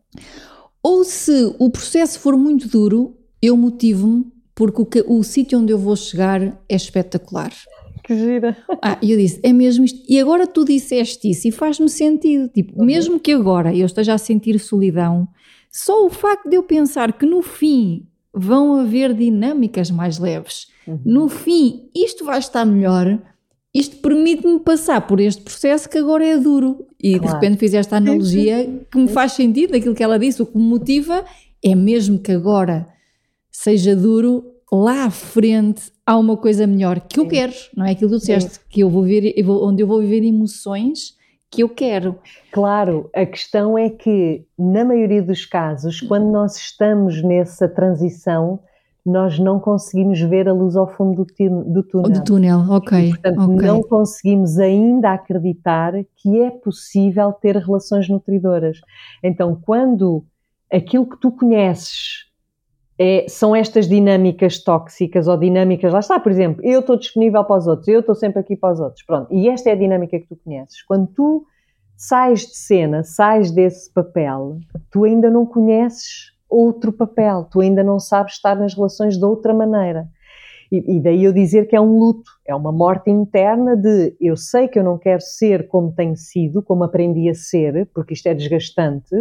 Ou se o processo for muito duro, eu motivo-me porque o, o sítio onde eu vou chegar é espetacular. Que gira. Ah, e eu disse, é mesmo isto. E agora tu disseste isso e faz-me sentido. Tipo, uhum. mesmo que agora eu esteja a sentir solidão, só o facto de eu pensar que no fim vão haver dinâmicas mais leves, uhum. no fim isto vai estar melhor, isto permite-me passar por este processo que agora é duro. E claro. de repente fiz esta analogia que me faz sentido daquilo que ela disse. O que me motiva é mesmo que agora seja duro, lá à frente há uma coisa melhor que eu quero, não é aquilo que tu disseste, que eu vou ver, eu vou, onde eu vou viver emoções que eu quero. Claro, a questão é que, na maioria dos casos, quando nós estamos nessa transição, nós não conseguimos ver a luz ao fundo do, do túnel. Do túnel, ok. E, portanto, okay. não conseguimos ainda acreditar que é possível ter relações nutridoras. Então, quando aquilo que tu conheces é, são estas dinâmicas tóxicas ou dinâmicas, lá está, por exemplo, eu estou disponível para os outros, eu estou sempre aqui para os outros, pronto. E esta é a dinâmica que tu conheces. Quando tu sais de cena, sais desse papel, tu ainda não conheces outro papel, tu ainda não sabes estar nas relações de outra maneira. E, e daí eu dizer que é um luto, é uma morte interna de eu sei que eu não quero ser como tenho sido, como aprendi a ser, porque isto é desgastante,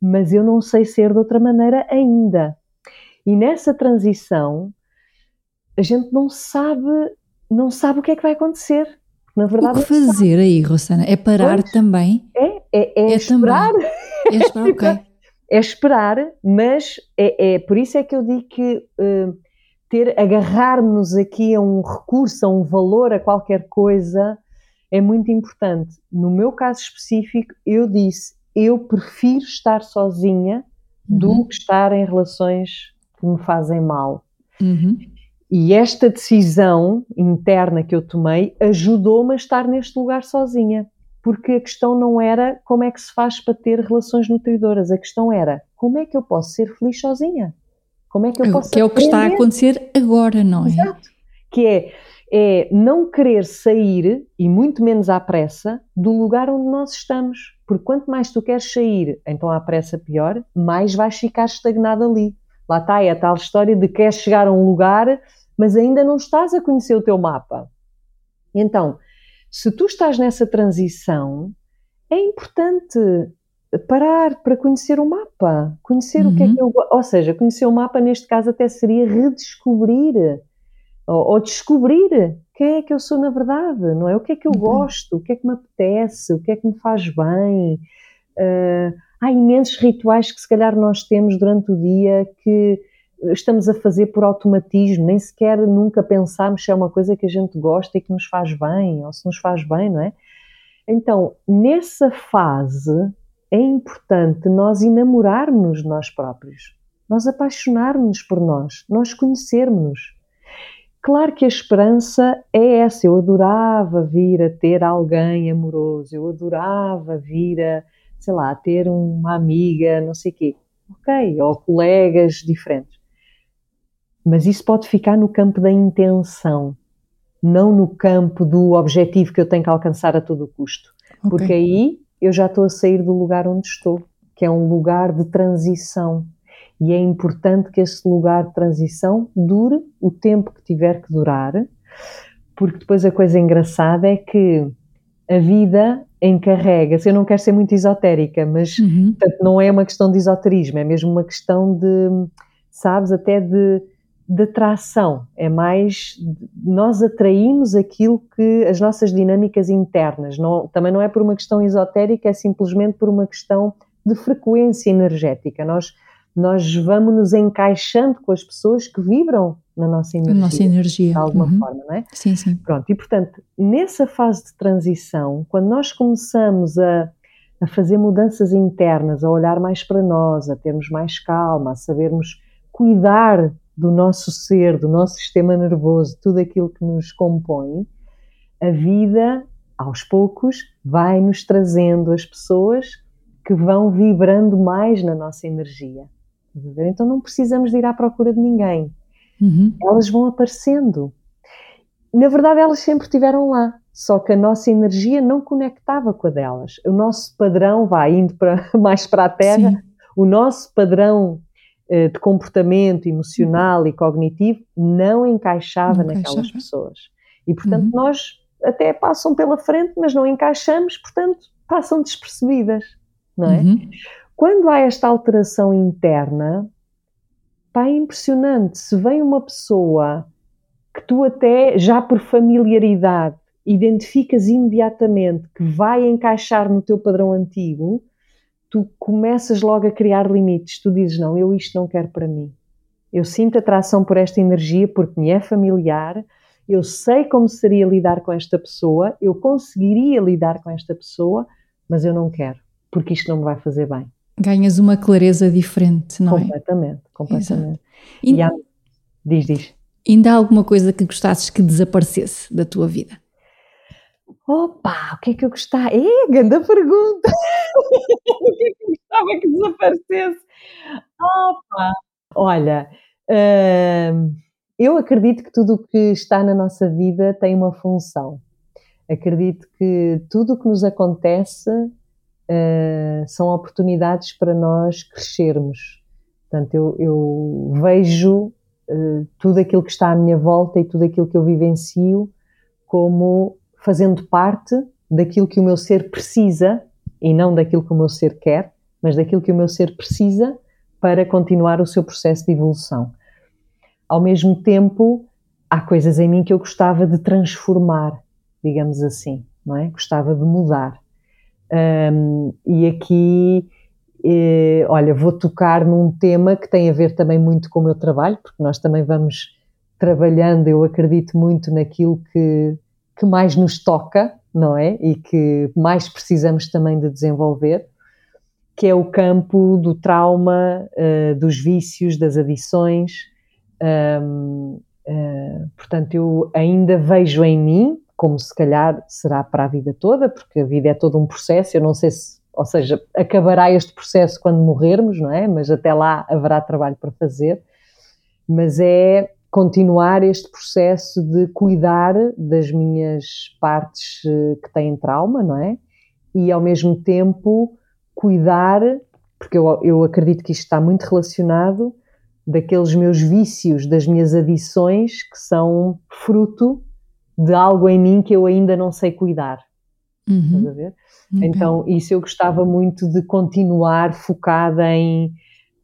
mas eu não sei ser de outra maneira ainda. E nessa transição, a gente não sabe, não sabe o que é que vai acontecer. Na verdade, o que fazer aí, Rosana? É parar pois, também? É, é, é, é esperar. Também. É esperar, ok. É esperar, mas é, é, por isso é que eu digo que uh, ter, agarrar-nos aqui a um recurso, a um valor, a qualquer coisa, é muito importante. No meu caso específico, eu disse, eu prefiro estar sozinha uhum. do que estar em relações que me fazem mal. Uhum. E esta decisão interna que eu tomei ajudou-me a estar neste lugar sozinha. Porque a questão não era como é que se faz para ter relações nutridoras, a questão era como é que eu posso ser feliz sozinha? Como é que eu posso Que é o que está a acontecer agora, não é? Exato. Que é, é não querer sair, e muito menos à pressa, do lugar onde nós estamos. Porque quanto mais tu queres sair, então à pressa pior, mais vais ficar estagnado ali. Lá está, é a tal história de queres chegar a um lugar, mas ainda não estás a conhecer o teu mapa. Então, se tu estás nessa transição, é importante parar para conhecer o mapa, conhecer uhum. o que é que eu ou seja, conhecer o mapa neste caso até seria redescobrir ou, ou, descobrir quem é que eu sou na verdade, não é? O que é que eu uhum. gosto, o que é que me apetece, o que é que me faz bem. Uh, há imensos rituais que se calhar nós temos durante o dia que estamos a fazer por automatismo, nem sequer nunca pensamos se é uma coisa que a gente gosta e que nos faz bem, ou se nos faz bem, não é? Então, nessa fase, é importante nós enamorarmos de nós próprios, nós apaixonarmos por nós, nós conhecermos. Claro que a esperança é essa. Eu adorava vir a ter alguém amoroso, eu adorava vir a, sei lá, a ter uma amiga, não sei o quê. Ok, ou colegas diferentes. Mas isso pode ficar no campo da intenção, não no campo do objetivo que eu tenho que alcançar a todo custo. Okay. Porque aí eu já estou a sair do lugar onde estou, que é um lugar de transição e é importante que esse lugar de transição dure o tempo que tiver que durar, porque depois a coisa engraçada é que a vida encarrega-se. Eu não quero ser muito esotérica, mas uhum. portanto, não é uma questão de esoterismo, é mesmo uma questão de, sabes, até de, de atração. É mais. Nós atraímos aquilo que. as nossas dinâmicas internas. Não, também não é por uma questão esotérica, é simplesmente por uma questão de frequência energética. Nós nós vamos nos encaixando com as pessoas que vibram na nossa energia. nossa energia. De alguma uhum. forma, não é? Sim, sim. Pronto, e portanto, nessa fase de transição, quando nós começamos a, a fazer mudanças internas, a olhar mais para nós, a termos mais calma, a sabermos cuidar do nosso ser, do nosso sistema nervoso, tudo aquilo que nos compõe, a vida, aos poucos, vai nos trazendo as pessoas que vão vibrando mais na nossa energia. Então não precisamos de ir à procura de ninguém. Uhum. Elas vão aparecendo. Na verdade, elas sempre estiveram lá, só que a nossa energia não conectava com a delas. O nosso padrão, vai indo para, mais para a Terra, Sim. o nosso padrão de comportamento emocional uhum. e cognitivo não encaixava não naquelas encaixava. pessoas. E, portanto, uhum. nós até passam pela frente, mas não encaixamos, portanto, passam despercebidas, não é? Uhum. Quando há esta alteração interna, pá, é impressionante. Se vem uma pessoa que tu até, já por familiaridade, identificas imediatamente que vai encaixar no teu padrão antigo, tu começas logo a criar limites. Tu dizes, não, eu isto não quero para mim. Eu sinto atração por esta energia porque me é familiar, eu sei como seria lidar com esta pessoa, eu conseguiria lidar com esta pessoa, mas eu não quero, porque isto não me vai fazer bem. Ganhas uma clareza diferente, não completamente, é? Completamente, completamente. E, há... Diz, diz. Ainda há alguma coisa que gostasses que desaparecesse da tua vida? Opa, o que é que eu gostava? É, grande pergunta! o que é que eu gostava que desaparecesse? Opa! Olha, hum, eu acredito que tudo o que está na nossa vida tem uma função. Acredito que tudo o que nos acontece uh, são oportunidades para nós crescermos. Portanto, eu, eu vejo uh, tudo aquilo que está à minha volta e tudo aquilo que eu vivencio como fazendo parte daquilo que o meu ser precisa e não daquilo que o meu ser quer, mas daquilo que o meu ser precisa para continuar o seu processo de evolução. Ao mesmo tempo, há coisas em mim que eu gostava de transformar, digamos assim, não é? Gostava de mudar. Um, e aqui, eh, olha, vou tocar num tema que tem a ver também muito com o meu trabalho, porque nós também vamos trabalhando, eu acredito muito naquilo que, que mais nos toca, não é? E que mais precisamos também de desenvolver, que é o campo do trauma, uh, dos vícios, das adições. Um, Uh, portanto, eu ainda vejo em mim, como se calhar será para a vida toda, porque a vida é todo um processo, eu não sei se, ou seja, acabará este processo quando morrermos, não é? Mas até lá haverá trabalho para fazer. Mas é continuar este processo de cuidar das minhas partes eh, que têm trauma, não é? E ao mesmo tempo cuidar, porque eu, eu acredito que isto está muito relacionado daqueles meus vícios, das minhas adições que são fruto de algo em mim que eu ainda não sei cuidar. Uhum. Estás a ver? Okay. Então, isso eu gostava muito de continuar focada em.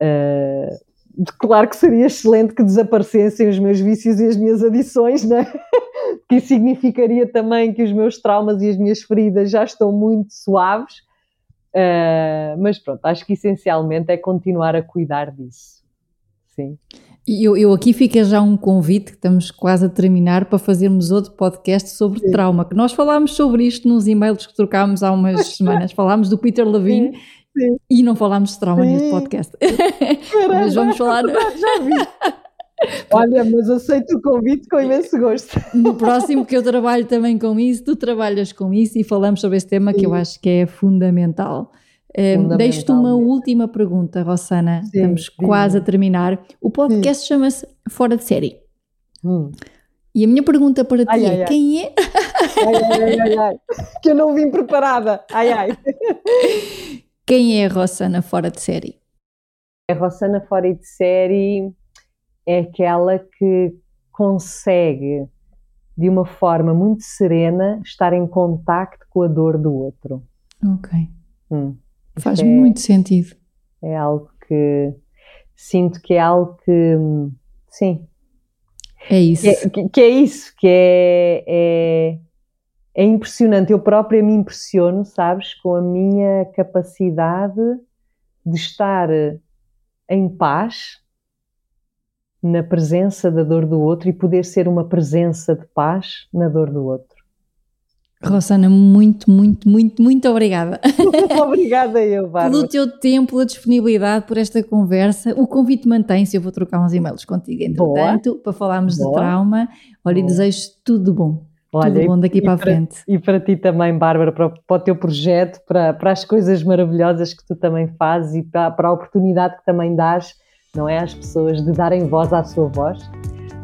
Uh, claro que seria excelente que desaparecessem os meus vícios e as minhas adições, né? que isso significaria também que os meus traumas e as minhas feridas já estão muito suaves. Uh, mas pronto, acho que essencialmente é continuar a cuidar disso. Sim. E eu, eu, aqui fica já um convite, que estamos quase a terminar, para fazermos outro podcast sobre Sim. trauma, que nós falámos sobre isto nos e-mails que trocámos há umas semanas. Falámos do Peter Levine Sim. E não falámos de trauma Sim. neste podcast. Caramba, mas vamos falar. Já vi. Olha, mas aceito o convite com imenso gosto. No próximo que eu trabalho também com isso, tu trabalhas com isso e falamos sobre esse tema que eu acho que é fundamental. Um, Deixo-te uma última pergunta, Rossana. Sim, Estamos sim. quase a terminar. O podcast chama-se Fora de Série. Hum. E a minha pergunta para ti ai, é: ai, quem é? Ai, ai, ai, Que eu não vim preparada. Ai, ai. Quem é a Rossana fora de série? A Rossana fora de série é aquela que consegue, de uma forma muito serena, estar em contacto com a dor do outro. Ok. Hum. Faz é, muito sentido. É algo que sinto que é algo que sim. É isso. Que é, que, que é isso, que é, é, é impressionante. Eu própria me impressiono, sabes, com a minha capacidade de estar em paz na presença da dor do outro e poder ser uma presença de paz na dor do outro. Rosana, muito, muito, muito, muito obrigada. obrigada eu, Bárbara. Pelo teu tempo, pela disponibilidade, por esta conversa. O convite mantém-se, eu vou trocar uns e-mails contigo, entretanto, Boa. para falarmos Boa. de trauma. Olha, e desejo tudo bom. Olha, tudo bom daqui para a frente. E para ti também, Bárbara, para, para, o teu projeto, para, para as coisas maravilhosas que tu também fazes e para, para a oportunidade que também dás, não é, às pessoas de darem voz à sua voz.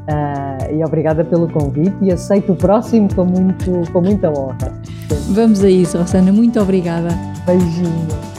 Uh, e obrigada pelo convite e aceito o próximo com, muito, com muita honra. Vamos a isso, Rosana. Muito obrigada. Beijinho.